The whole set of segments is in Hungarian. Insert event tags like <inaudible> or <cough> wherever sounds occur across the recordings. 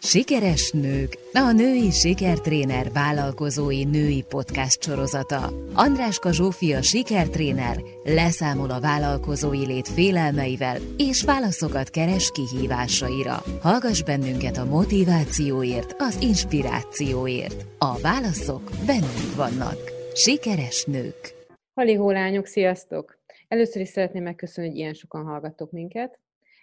Sikeres nők, a női sikertréner vállalkozói női podcast sorozata. Andráska Zsófia sikertréner leszámol a vállalkozói lét félelmeivel és válaszokat keres kihívásaira. Hallgass bennünket a motivációért, az inspirációért. A válaszok bennünk vannak. Sikeres nők. Halihó lányok, sziasztok! Először is szeretném megköszönni, hogy ilyen sokan hallgattok minket.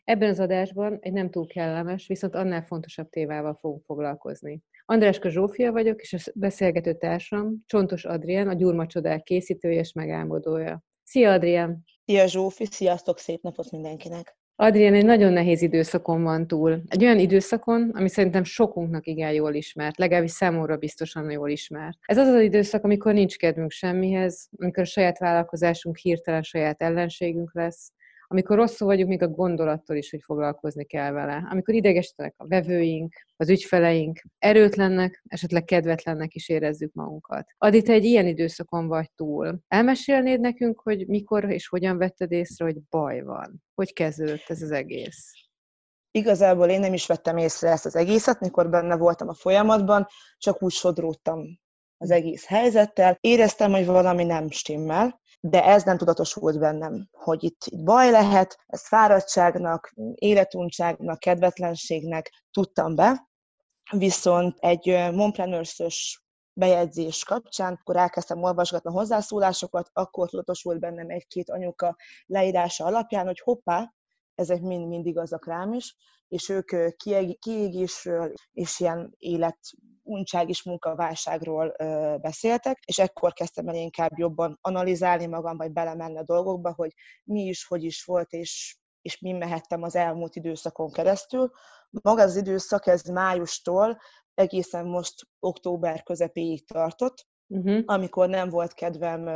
Ebben az adásban egy nem túl kellemes, viszont annál fontosabb tévával fogunk foglalkozni. Andráska Zsófia vagyok, és a beszélgető társam Csontos Adrien, a Gyurmacsodák készítője és megálmodója. Szia, Adrien! Szia, Zsófi! Sziasztok! Szép napot mindenkinek! Adrien egy nagyon nehéz időszakon van túl. Egy olyan időszakon, ami szerintem sokunknak igen jól ismert, legalábbis számomra biztosan jól ismert. Ez az az időszak, amikor nincs kedvünk semmihez, amikor a saját vállalkozásunk hirtelen saját ellenségünk lesz, amikor rosszul vagyunk, még a gondolattól is, hogy foglalkozni kell vele. Amikor idegesítenek a vevőink, az ügyfeleink, erőtlennek, esetleg kedvetlennek is érezzük magunkat. Adi, te egy ilyen időszakon vagy túl. Elmesélnéd nekünk, hogy mikor és hogyan vetted észre, hogy baj van? Hogy kezdődött ez az egész? Igazából én nem is vettem észre ezt az egészet, mikor benne voltam a folyamatban, csak úgy sodródtam az egész helyzettel. Éreztem, hogy valami nem stimmel, de ez nem tudatosult bennem, hogy itt, itt baj lehet, ez fáradtságnak, életuntságnak, kedvetlenségnek tudtam be, viszont egy mompreneurs bejegyzés kapcsán, akkor elkezdtem olvasgatni a hozzászólásokat, akkor tudatosult bennem egy-két anyuka leírása alapján, hogy hoppá, ezek mind-mind igazak rám is, és ők kiégésről és ilyen élet uncság és munkaválságról ö, beszéltek, és ekkor kezdtem el inkább jobban analizálni magam, vagy belemenni a dolgokba, hogy mi is, hogy is volt, és, és mi mehettem az elmúlt időszakon keresztül. Maga az időszak, ez májustól egészen most október közepéig tartott, uh-huh. amikor nem volt kedvem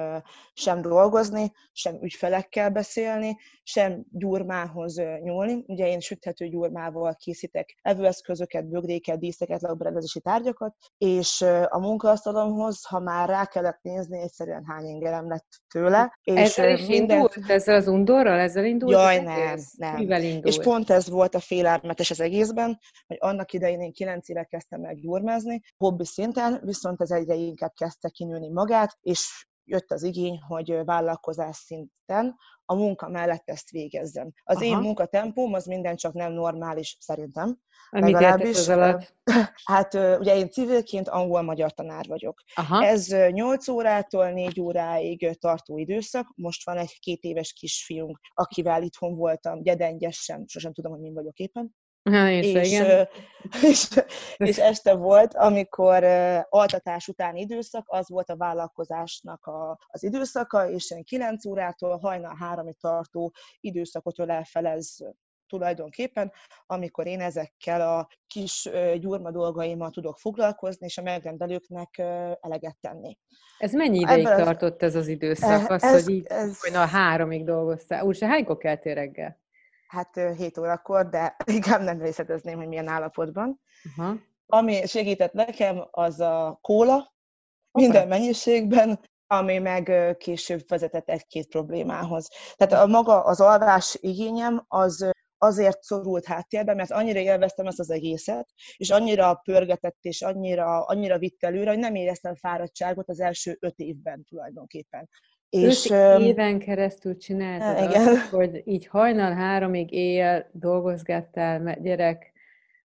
sem dolgozni, sem ügyfelekkel beszélni, sem gyurmához nyúlni. Ugye én süthető gyurmával készítek evőeszközöket, bögréket, díszeket, lakberendezési tárgyakat, és a munkaasztalomhoz, ha már rá kellett nézni, egyszerűen hány ingerem lett tőle. És ezzel is minden... indult? Ezzel az undorral? Ezzel indult? Jaj, nem, nem. Mivel indult? És pont ez volt a félelmetes az egészben, hogy annak idején én kilenc éve kezdtem el gyurmázni, hobbi szinten, viszont ez egyre inkább kezd kezdte kinőni magát, és jött az igény, hogy vállalkozás szinten a munka mellett ezt végezzem. Az Aha. én munkatempóm az minden csak nem normális szerintem. Mit legalábbis. Alatt? Hát ugye én civilként angol-magyar tanár vagyok. Aha. Ez 8 órától 4 óráig tartó időszak. Most van egy két éves kisfiunk, akivel itthon voltam, gyedengyesen, sosem tudom, hogy mi vagyok éppen. Ha, és, és, igen. <laughs> és, és este volt, amikor altatás utáni időszak, az volt a vállalkozásnak a, az időszaka, és én 9 órától hajnal 3 tartó időszakot ölel fel ez tulajdonképpen, amikor én ezekkel a kis gyurma dolgaimmal tudok foglalkozni, és a megrendelőknek eleget tenni. Ez mennyi ideig Ebben tartott ez az időszak? Az, ez, hogy így ez... a háromig dolgoztál. Úgy se hánykor keltél reggel? Hát 7 órakor, de <laughs> inkább nem részletezném, hogy milyen állapotban. Uh-huh. Ami segített nekem, az a kóla, minden okay. mennyiségben, ami meg később vezetett egy-két problémához. Tehát a maga az alvás igényem az azért szorult háttérbe, mert annyira élveztem ezt az egészet, és annyira pörgetett, és annyira, annyira vitt előre, hogy nem éreztem fáradtságot az első öt évben tulajdonképpen. És Öt éven keresztül csináltad igen. azt, hogy így hajnal háromig éjjel dolgozgattál gyerek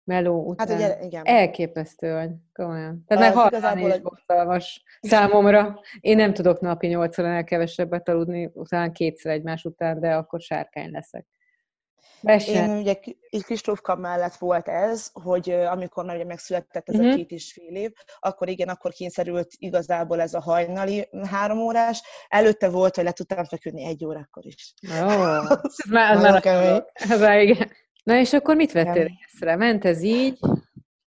meló után. Hát ugye, igen. Elképesztő vagy, komolyan. Tehát meg hallani is borzalmas számomra. Én nem tudok napi nyolcszor elkevesebbet aludni, utána kétszer egymás után, de akkor sárkány leszek. Mese. Én ugye Kristófka mellett volt ez, hogy amikor már ugye megszületett ez uh-huh. a mhm. két és fél év, akkor igen, akkor kényszerült igazából ez a hajnali három órás. Előtte volt, hogy le tudtam feküdni egy órakor is. Ó, oh, ez már, az már, <laughs> ez már igen. Na és akkor mit vettél észre? Ment ez így?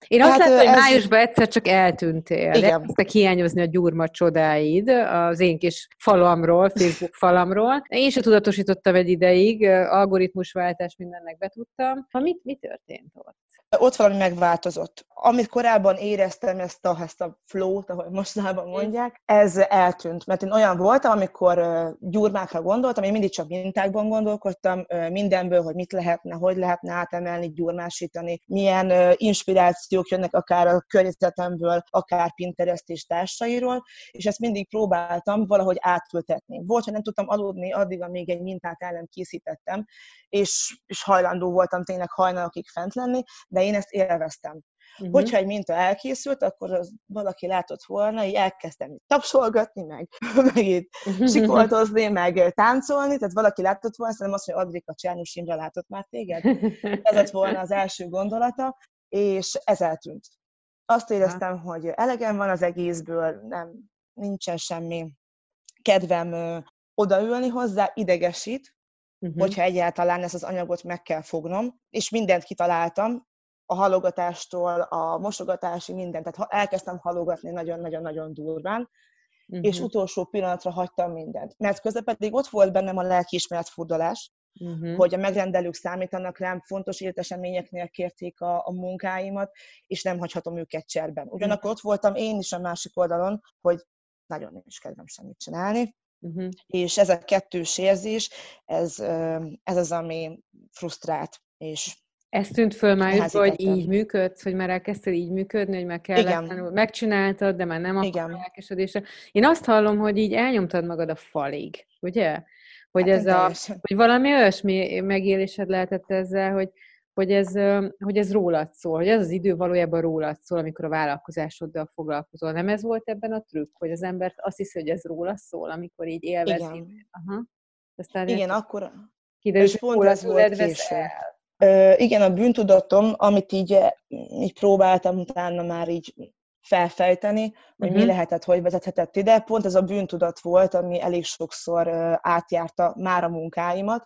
Én azt hát, láttam, hogy ez... májusban egyszer csak eltűntél. Igen. Elkezdtek hiányozni a gyurma csodáid az én kis falamról, Facebook falamról. Én sem tudatosítottam egy ideig, algoritmusváltás mindennek betudtam. Ha mit, mi történt ott? Ott valami megváltozott. amit korábban éreztem, ezt a, ezt a flow-t, ahogy mostában mondják, ez eltűnt. Mert én olyan voltam, amikor gyurmákra gondoltam, én mindig csak mintákban gondolkodtam, mindenből, hogy mit lehetne, hogy lehetne átemelni, gyurmásítani, milyen inspirációk jönnek akár a környezetemből, akár Pinterest és társairól, és ezt mindig próbáltam valahogy átültetni. Volt, hogy nem tudtam aludni addig, amíg egy mintát el nem készítettem, és, és hajlandó voltam tényleg hajnalokig fent lenni, de én ezt élveztem. Uh-huh. Hogyha egy minta elkészült, akkor az valaki látott volna, így elkezdtem tapsolgatni, meg, <laughs> meg itt sikoltozni, meg táncolni, tehát valaki látott volna, szerintem azt, hogy Adrika Csernus Imre látott már téged. <laughs> Ez lett volna az első gondolata, és ez eltűnt. Azt éreztem, ha. hogy elegem van az egészből, nem, nincsen semmi kedvem odaülni hozzá, idegesít, uh-huh. hogyha egyáltalán ezt az anyagot meg kell fognom, és mindent kitaláltam, a halogatástól, a mosogatási mindent, tehát elkezdtem halogatni nagyon-nagyon-nagyon durván, uh-huh. és utolsó pillanatra hagytam mindent. Mert közben pedig ott volt bennem a lelkiismeret furdalás, uh-huh. hogy a megrendelők számítanak rám, fontos életeseményeknél kérték a, a munkáimat, és nem hagyhatom őket cserben. Ugyanakkor ott voltam én is a másik oldalon, hogy nagyon nem is kedvem semmit csinálni, uh-huh. és ez a kettős érzés, ez, ez az, ami frusztrált, és ez tűnt föl már, hogy így működsz, hogy már elkezdtél így működni, hogy meg kellett, megcsináltad, de már nem akkor lelkesedésre. Én azt hallom, hogy így elnyomtad magad a falig, ugye? Hogy, hát ez a, hogy valami olyasmi megélésed lehetett ezzel, hogy, hogy ez, hogy ez rólad szól, hogy ez az idő valójában rólad szól, amikor a vállalkozásoddal foglalkozol. Nem ez volt ebben a trükk, hogy az ember azt hiszi, hogy ez róla szól, amikor így élvezi. Igen, Aha. Aztán Igen akkor kiderül, és pont ez volt később. El igen, a bűntudatom, amit így, így próbáltam utána már így felfejteni, hogy uh-huh. mi mhm. lehetett, hogy vezethetett ide. Pont ez a bűntudat volt, ami elég sokszor átjárta már a munkáimat,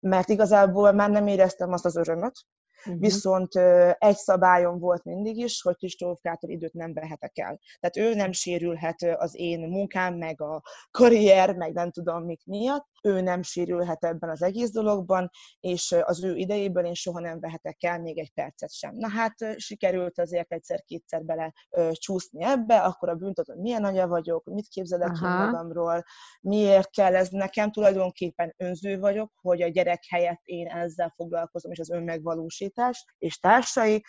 mert igazából már nem éreztem azt az örömöt, Uh-huh. Viszont egy szabályom volt mindig is, hogy Kristófkától időt nem vehetek el. Tehát ő nem sérülhet az én munkám, meg a karrier, meg nem tudom mik miatt. Ő nem sérülhet ebben az egész dologban, és az ő idejében én soha nem vehetek el még egy percet sem. Na hát sikerült azért egyszer-kétszer bele csúszni ebbe, akkor a hogy milyen anya vagyok, mit képzelek magamról, miért kell ez nekem, tulajdonképpen önző vagyok, hogy a gyerek helyett én ezzel foglalkozom, és az önmegvalósít megvalósítás és társai,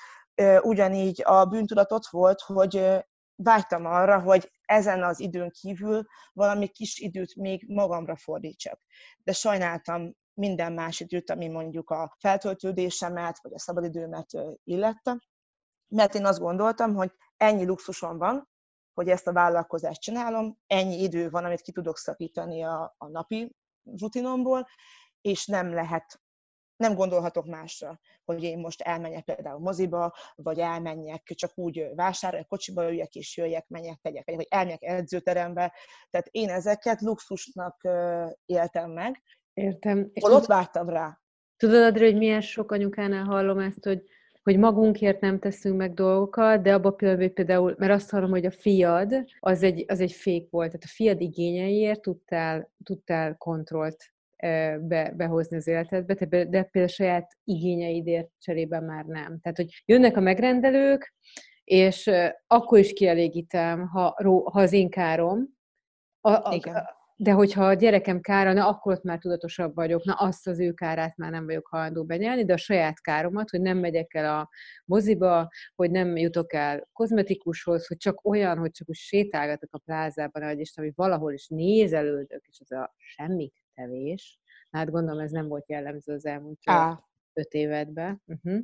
ugyanígy a bűntudat ott volt, hogy vágytam arra, hogy ezen az időn kívül valami kis időt még magamra fordítsak. De sajnáltam minden más időt, ami mondjuk a feltöltődésemet, vagy a szabadidőmet illette, mert én azt gondoltam, hogy ennyi luxusom van, hogy ezt a vállalkozást csinálom, ennyi idő van, amit ki tudok szakítani a, a napi rutinomból, és nem lehet nem gondolhatok másra, hogy én most elmenjek például moziba, vagy elmenjek csak úgy vásárolni, kocsiba üljek és jöjjek, menjek, tegyek, vagy elmenjek edzőterembe. Tehát én ezeket luxusnak éltem meg. Értem. És ott vártam rá. Tudod, Adri, hogy milyen sok anyukánál hallom ezt, hogy hogy magunkért nem teszünk meg dolgokat, de abban például, például, mert azt hallom, hogy a fiad, az egy, az egy fék volt, tehát a fiad igényeiért tudtál, tudtál kontrollt be, behozni az életedbe, de például saját igényeidért cserében már nem. Tehát, hogy jönnek a megrendelők, és akkor is kielégítem, ha, ha az én károm, a, a, de hogyha a gyerekem kára, na akkor ott már tudatosabb vagyok, na azt az ő kárát már nem vagyok hajlandó benyelni, de a saját káromat, hogy nem megyek el a moziba, hogy nem jutok el kozmetikushoz, hogy csak olyan, hogy csak úgy sétálgatok a plázában, Isten, hogy valahol is nézelődök, és az a semmit tevés. Hát gondolom ez nem volt jellemző az elmúlt Á. öt évedben. Uh-huh.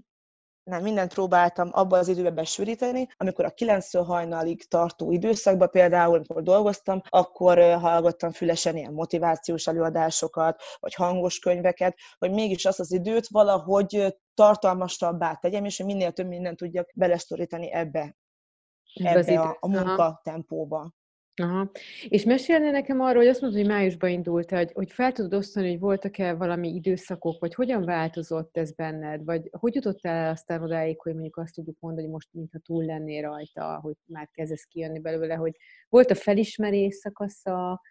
Nem, mindent próbáltam abba az időbe besűríteni, amikor a 9 hajnalig tartó időszakban például, amikor dolgoztam, akkor hallgattam fülesen ilyen motivációs előadásokat, vagy hangos könyveket, hogy mégis azt az időt valahogy tartalmasabbá tegyem, és hogy minél több mindent tudjak belesztorítani ebbe, ebbe a, a munkatempóba. Aha. És mesélne nekem arról, hogy azt mondod, hogy májusban indult, hogy, hogy fel tudod osztani, hogy voltak-e valami időszakok, vagy hogyan változott ez benned, vagy hogy jutottál el aztán odáig, hogy mondjuk azt tudjuk mondani, hogy most mintha túl lennél rajta, hogy már kezdesz kijönni belőle, hogy volt a felismerés szakasza,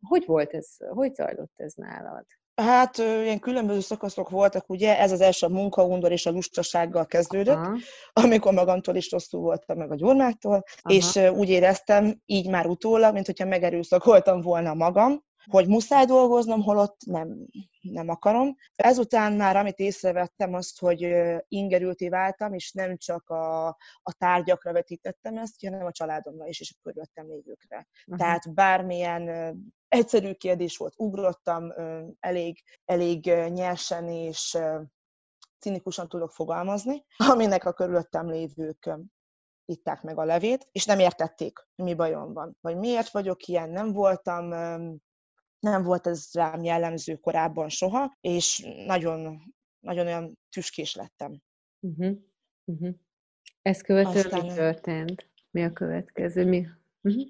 hogy volt ez, hogy zajlott ez nálad? Hát ilyen különböző szakaszok voltak, ugye, ez az első a munkaundor és a lustasággal kezdődött, Aha. amikor magamtól is rosszul voltam, meg a gyurmáktól, Aha. és úgy éreztem, így már utólag, mint hogyha megerőszakoltam volna magam, hogy muszáj dolgoznom, holott nem, nem akarom. Ezután már, amit észrevettem, azt, hogy ingerülté váltam, és nem csak a, a tárgyakra vetítettem ezt, hanem a családomra is, és a körülöttem lévőkre. Uh-huh. Tehát bármilyen egyszerű kérdés volt, ugrottam elég, elég nyersen és cinikusan tudok fogalmazni, aminek a körülöttem lévők itták meg a levét, és nem értették, mi bajom van. Vagy miért vagyok ilyen, nem voltam nem volt ez rám jellemző korábban soha, és nagyon, nagyon olyan tüskés lettem. Uh-huh. Uh-huh. Ezt követően Aztán... mi történt? Mi a következő? Mi? Uh-huh.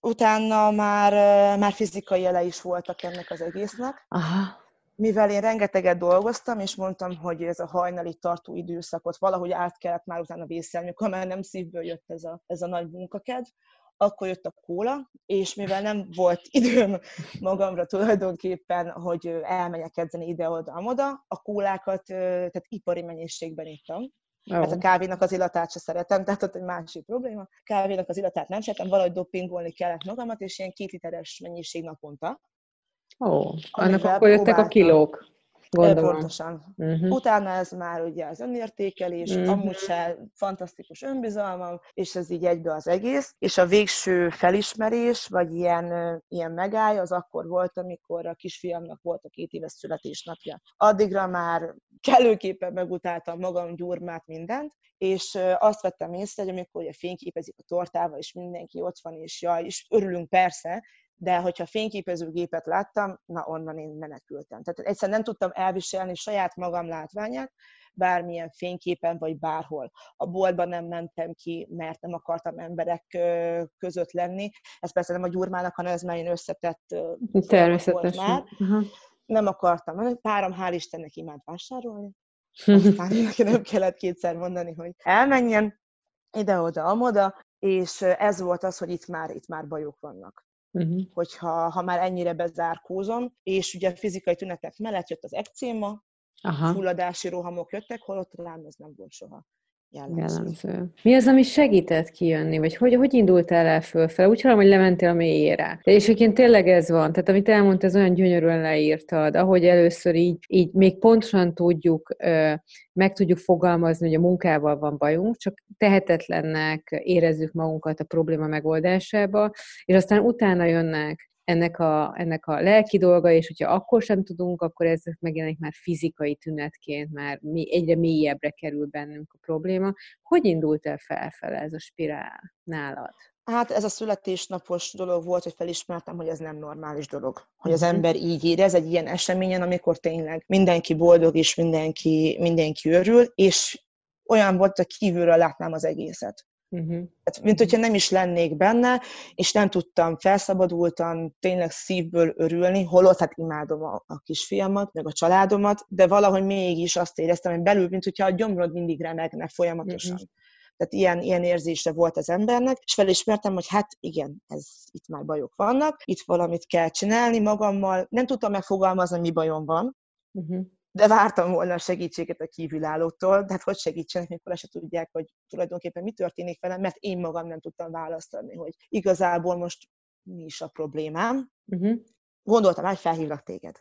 Utána már, már fizikai jele is voltak ennek az egésznek. Aha. Mivel én rengeteget dolgoztam, és mondtam, hogy ez a hajnali tartó időszakot valahogy át kellett már utána vészelni, amikor már nem szívből jött ez a, ez a nagy munkaked, akkor jött a kóla, és mivel nem volt <laughs> időm magamra tulajdonképpen, hogy elmenjek edzeni ide-oda-amoda, a kólákat tehát ipari mennyiségben ittam. Oh. Hát a kávénak az illatát se szeretem, <laughs> tehát ott egy másik probléma. A kávénak az illatát nem szeretem, valahogy dopingolni kellett magamat, és ilyen két literes mennyiség naponta. Ó, oh, annak akkor jöttek a kilók. Gondolom. Pontosan. Uh-huh. Utána ez már ugye az önértékelés, uh-huh. amúgy se fantasztikus önbizalmam, és ez így egybe az egész. És a végső felismerés, vagy ilyen, ilyen megáll, az akkor volt, amikor a kisfiamnak volt a két éves születésnapja. Addigra már kellőképpen megutáltam magam, gyurmát, mindent, és azt vettem észre, hogy amikor ugye fényképezik a tortával, és mindenki ott van, és jaj, és örülünk persze, de hogyha fényképezőgépet láttam, na onnan én menekültem. Tehát egyszerűen nem tudtam elviselni saját magam látványát, bármilyen fényképen, vagy bárhol. A boltban nem mentem ki, mert nem akartam emberek között lenni. Ez persze nem a gyurmának, hanem ez már én összetett Természetesen. Már. Uh-huh. Nem akartam. Párom hál' Istennek imád vásárolni. <laughs> Aztán neki nem kellett kétszer mondani, hogy elmenjen ide-oda, amoda, és ez volt az, hogy itt már, itt már bajok vannak uh-huh. hogyha ha már ennyire bezárkózom, és ugye a fizikai tünetek mellett jött az ekcéma, Aha. fulladási rohamok jöttek, holott rám ez nem volt soha jellemző. jellemző. Mi az, ami segített kijönni, vagy hogy, hogy indultál el fölfel? Úgy hallom, hogy lementél a mélyére. De és egyébként tényleg ez van. Tehát amit elmondta, ez olyan gyönyörűen leírtad, ahogy először így, így még pontosan tudjuk, meg tudjuk fogalmazni, hogy a munkával van bajunk, csak tehetetlennek érezzük magunkat a probléma megoldásába, és aztán utána jönnek ennek a, ennek a lelki dolga, és hogyha akkor sem tudunk, akkor ez megjelenik már fizikai tünetként, már mi, egyre mélyebbre kerül bennünk a probléma. Hogy indult el felfele ez a spirál nálad? Hát ez a születésnapos dolog volt, hogy felismertem, hogy ez nem normális dolog. Hogy az mhm. ember így érez egy ilyen eseményen, amikor tényleg mindenki boldog és mindenki, mindenki örül, és olyan volt, hogy kívülről látnám az egészet. Uh-huh. Hát, mint hogyha nem is lennék benne, és nem tudtam felszabadultan tényleg szívből örülni, holott hát imádom a, a kisfiamat, meg a családomat, de valahogy mégis azt éreztem, hogy belül, mint hogyha a gyomrod mindig remegne folyamatosan. Uh-huh. Tehát ilyen, ilyen érzése volt az embernek, és felismertem, hogy hát igen, ez itt már bajok vannak, itt valamit kell csinálni magammal. Nem tudtam megfogalmazni, mi bajom van, uh-huh de vártam volna a segítséget a kívülállótól, de hát hogy segítsenek, mikor se tudják, hogy tulajdonképpen mi történik velem, mert én magam nem tudtam választani, hogy igazából most mi is a problémám. Uh-huh. Gondoltam, hogy felhívlak téged.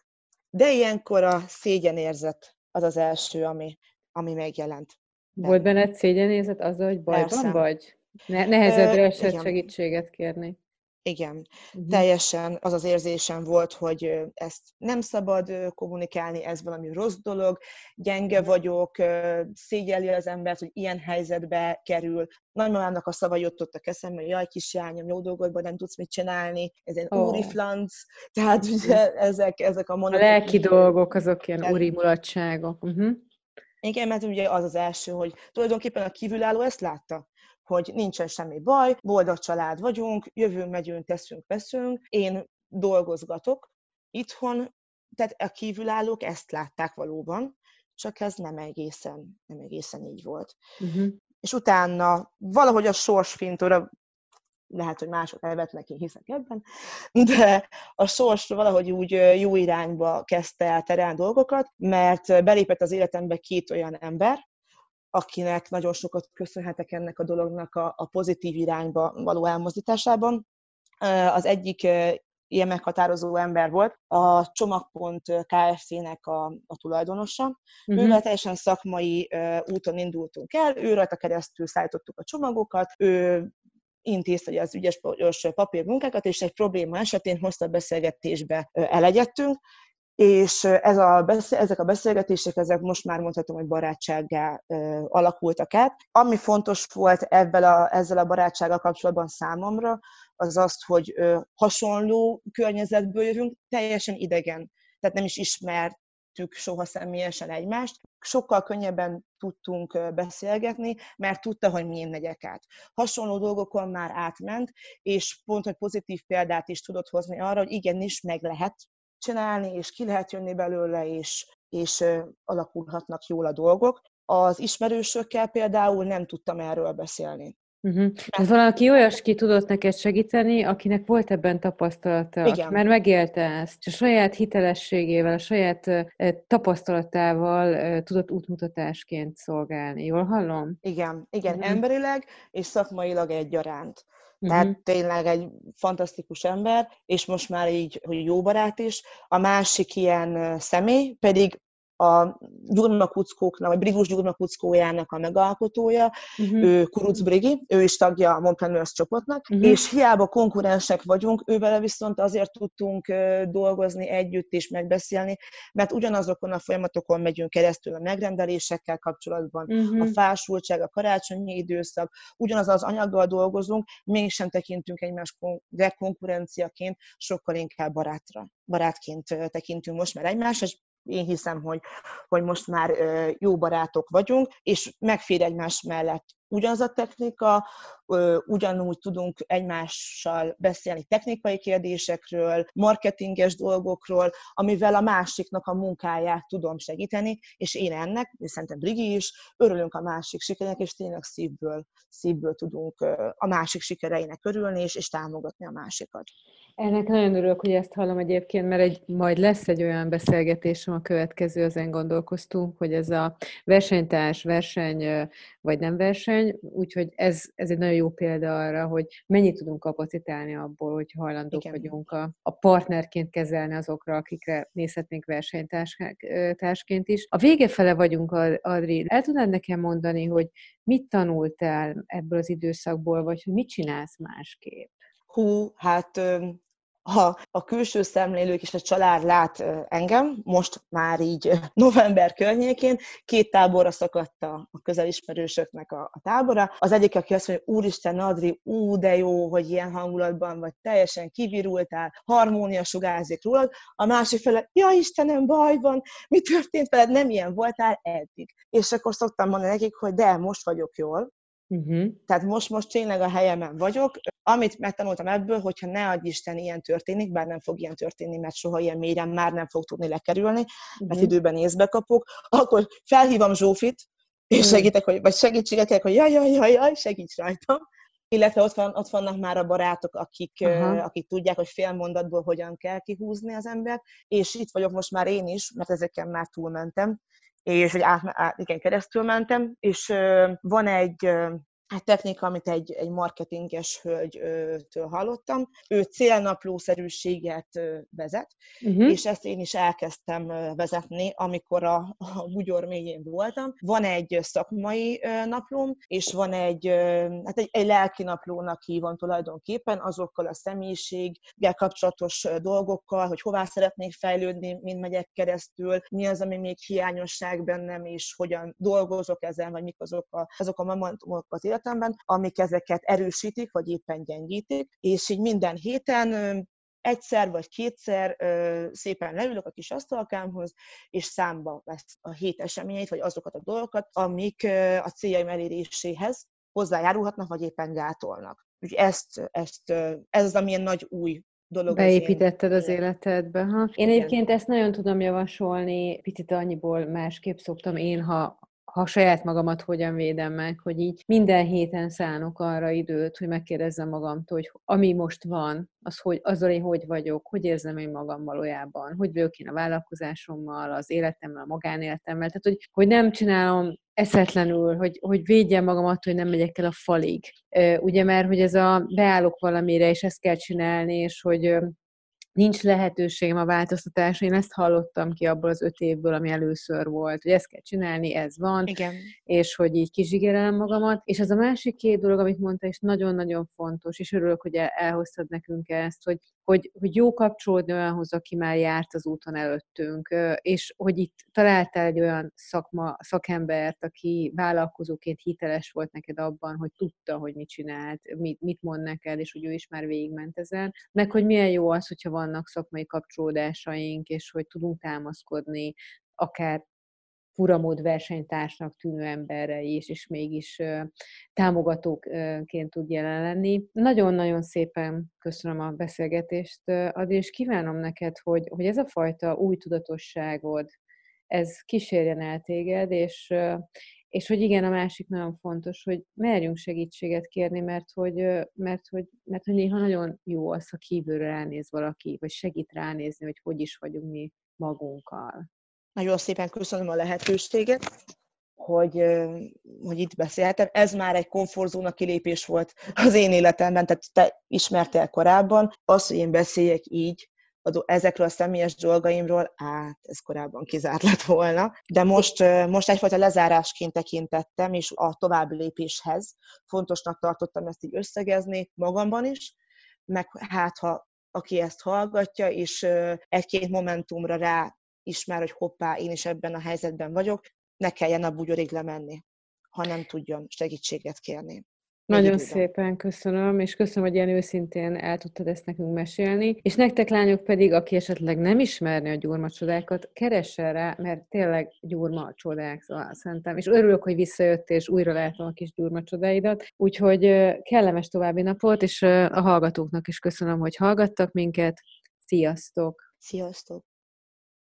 De ilyenkor a szégyenérzet az az első, ami, ami megjelent. Volt benned szégyenérzet azzal, hogy bajban Persze. vagy? Ne- nehezebbre esett segítséget kérni. Igen, uh-huh. teljesen az az érzésem volt, hogy ezt nem szabad kommunikálni, ez valami rossz dolog, gyenge vagyok, szégyeli az embert, hogy ilyen helyzetbe kerül. Nagymamámnak a szava jött ott a kezembe, hogy jaj, kislányom, jó dolgodban nem tudsz mit csinálni, ez egy oh. úri flanc, tehát ugye ezek, ezek a mondatok. A lelki dolgok, azok ilyen úri mulatságok. Uh-huh. Igen, mert ugye az az első, hogy tulajdonképpen a kívülálló ezt látta hogy nincsen semmi baj, boldog család vagyunk, jövünk, megyünk, teszünk, veszünk, én dolgozgatok itthon, tehát a kívülállók ezt látták valóban, csak ez nem egészen, nem egészen így volt. Uh-huh. És utána valahogy a sorsfintora lehet, hogy mások elvetnek, én hiszek ebben, de a sors valahogy úgy jó irányba kezdte el terelni dolgokat, mert belépett az életembe két olyan ember, akinek nagyon sokat köszönhetek ennek a dolognak a, a pozitív irányba való elmozdításában. Az egyik ilyen meghatározó ember volt, a Csomagpont Kft-nek a, a tulajdonosa. Uh-huh. Ővel teljesen szakmai uh, úton indultunk el, ő rajta keresztül szállítottuk a csomagokat, ő intézte az ügyes papírmunkákat, és egy probléma esetén hosszabb beszélgetésbe elegyedtünk, és ez a, ezek a beszélgetések, ezek most már mondhatom, hogy barátsággá alakultak át. Ami fontos volt ebben a, ezzel a barátsággal kapcsolatban számomra, az azt, hogy hasonló környezetből jövünk, teljesen idegen, tehát nem is ismertük soha személyesen egymást. Sokkal könnyebben tudtunk beszélgetni, mert tudta, hogy milyen megyek át. Hasonló dolgokon már átment, és pont, hogy pozitív példát is tudott hozni arra, hogy igenis meg lehet csinálni, és ki lehet jönni belőle, és, és alakulhatnak jól a dolgok. Az ismerősökkel például nem tudtam erről beszélni. Uh-huh. Ez valaki olyas ki tudott neked segíteni, akinek volt ebben tapasztalata, Igen. mert megélte ezt, és a saját hitelességével, a saját tapasztalatával tudott útmutatásként szolgálni. Jól hallom? Igen, igen, uh-huh. emberileg és szakmailag egyaránt. Tehát uh-huh. tényleg egy fantasztikus ember, és most már így, hogy jó barát is. A másik ilyen személy pedig a gyurmakuckóknak, vagy Brigus gyurmakuckójának a megalkotója, uh-huh. ő Kuruc Brigi, ő is tagja a Montpreneurs csoportnak, uh-huh. és hiába konkurensek vagyunk, ővel viszont azért tudtunk dolgozni együtt és megbeszélni, mert ugyanazokon a folyamatokon megyünk keresztül a megrendelésekkel kapcsolatban, uh-huh. a fásultság, a karácsonyi időszak, ugyanaz az anyaggal dolgozunk, mégsem tekintünk egymás konkurenciaként, sokkal inkább barátra, barátként tekintünk most már egymásra, és én hiszem, hogy, hogy most már jó barátok vagyunk, és megfér egymás mellett ugyanaz a technika, ugyanúgy tudunk egymással beszélni technikai kérdésekről, marketinges dolgokról, amivel a másiknak a munkáját tudom segíteni, és én ennek, és szerintem Brigi is, örülünk a másik sikerének, és tényleg szívből, szívből tudunk a másik sikereinek örülni, és, és támogatni a másikat. Ennek nagyon örülök, hogy ezt hallom egyébként, mert egy, majd lesz egy olyan beszélgetésem a következő, ezen gondolkoztunk, hogy ez a versenytárs, verseny vagy nem verseny, úgyhogy ez, ez egy nagyon jó példa arra, hogy mennyit tudunk kapacitálni abból, hogy hajlandók Igen. vagyunk a, a partnerként kezelni azokra, akikre nézhetnénk versenytársként is. A vége fele vagyunk, Adri. El tudnád nekem mondani, hogy mit tanultál ebből az időszakból, vagy hogy mit csinálsz másképp? Hú, hát ha a külső szemlélők és a család lát engem, most már így november környékén, két táborra szakadt a közelismerősöknek a, a tábora. Az egyik, aki azt mondja, úristen, Adri, ú, de jó, hogy ilyen hangulatban vagy, teljesen kivirultál, harmónia sugárzik rólad. A másik fele, ja Istenem, baj van, mi történt veled, nem ilyen voltál eddig. És akkor szoktam mondani nekik, hogy de, most vagyok jól, Uh-huh. Tehát most, most tényleg a helyemen vagyok. Amit megtanultam ebből, hogyha ne adj Isten ilyen történik, bár nem fog ilyen történni, mert soha ilyen mélyen már nem fog tudni lekerülni, uh-huh. mert időben észbe kapok, akkor felhívom Zsófit, és segítek, hogy, vagy segítséget kérek, hogy jaj, jaj, jaj, jaj, segíts rajtam. Illetve ott, van, ott vannak már a barátok, akik, uh-huh. akik tudják, hogy fél mondatból hogyan kell kihúzni az embert, és itt vagyok most már én is, mert ezeken már túlmentem, és hogy át, át, igen, keresztül mentem, és van egy hát technika, amit egy, egy marketinges hölgytől hallottam. Ő célnaplószerűséget vezet, uh-huh. és ezt én is elkezdtem vezetni, amikor a, a bugyor mélyén voltam. Van egy szakmai naplóm, és van egy, hát egy, egy lelki naplónak hívom tulajdonképpen, azokkal a személyiséggel kapcsolatos dolgokkal, hogy hová szeretnék fejlődni, mint megyek keresztül, mi az, ami még hiányosság bennem, és hogyan dolgozok ezen, vagy mik azok a, azok a momentumok az életemben, amik ezeket erősítik, vagy éppen gyengítik, és így minden héten egyszer vagy kétszer szépen leülök a kis asztalkámhoz, és számba vesz a hét eseményeit, vagy azokat a dolgokat, amik a céljaim eléréséhez hozzájárulhatnak, vagy éppen gátolnak. Úgyhogy ezt, ezt, ez az, amilyen nagy új dolog. Beépítetted az, az életedbe. Ha? Én Igen. egyébként ezt nagyon tudom javasolni, picit annyiból másképp szoktam én, ha ha saját magamat hogyan védem meg, hogy így minden héten szánok arra időt, hogy megkérdezzem magamtól, hogy ami most van, az, hogy azzal én hogy vagyok, hogy érzem én magam valójában, hogy vagyok én a vállalkozásommal, az életemmel, a magánéletemmel, tehát hogy, hogy nem csinálom eszetlenül, hogy, hogy védjem magam attól, hogy nem megyek el a falig. Ugye, mert hogy ez a beállok valamire, és ezt kell csinálni, és hogy nincs lehetőségem a változtatásra. Én ezt hallottam ki abból az öt évből, ami először volt, hogy ezt kell csinálni, ez van, Igen. és hogy így kizsigerelem magamat. És az a másik két dolog, amit mondta, és nagyon-nagyon fontos, és örülök, hogy elhoztad nekünk ezt, hogy hogy, hogy jó kapcsolódni olyanhoz, aki már járt az úton előttünk, és hogy itt találtál egy olyan szakma, szakembert, aki vállalkozóként hiteles volt neked abban, hogy tudta, hogy mit csinált, mit, mit mond neked, és hogy ő is már végigment ezen. Meg, hogy milyen jó az, hogyha vannak szakmai kapcsolódásaink, és hogy tudunk támaszkodni, akár furamód versenytársnak tűnő emberre is, és mégis támogatóként tud jelen lenni. Nagyon-nagyon szépen köszönöm a beszélgetést, Adi, és kívánom neked, hogy, hogy ez a fajta új tudatosságod, ez kísérjen el téged, és, és hogy igen, a másik nagyon fontos, hogy merjünk segítséget kérni, mert hogy, mert hogy, mert hogy néha nagyon jó az, ha kívülről ránéz valaki, vagy segít ránézni, hogy hogy is vagyunk mi magunkkal. Nagyon szépen köszönöm a lehetőséget, hogy, hogy itt beszélhetem. Ez már egy komfortzóna kilépés volt az én életemben, tehát te ismertél korábban. Az, hogy én beszéljek így, ezekről a személyes dolgaimról, hát ez korábban kizárt lett volna. De most, most egyfajta lezárásként tekintettem, és a további lépéshez fontosnak tartottam ezt így összegezni magamban is, meg hát ha aki ezt hallgatja, és egy-két momentumra rá ismer, hogy hoppá, én is ebben a helyzetben vagyok, ne kelljen a bugyorig lemenni, ha nem tudjon segítséget kérni. Nagyon szépen köszönöm, és köszönöm, hogy ilyen őszintén el tudtad ezt nekünk mesélni. És nektek lányok pedig, aki esetleg nem ismerni a gyurma csodákat, keressen rá, mert tényleg gyurma csodák, szóval szerintem. És örülök, hogy visszajött, és újra látom a kis gyurma csodáidat. Úgyhogy kellemes további napot, és a hallgatóknak is köszönöm, hogy hallgattak minket. Sziasztok! Sziasztok!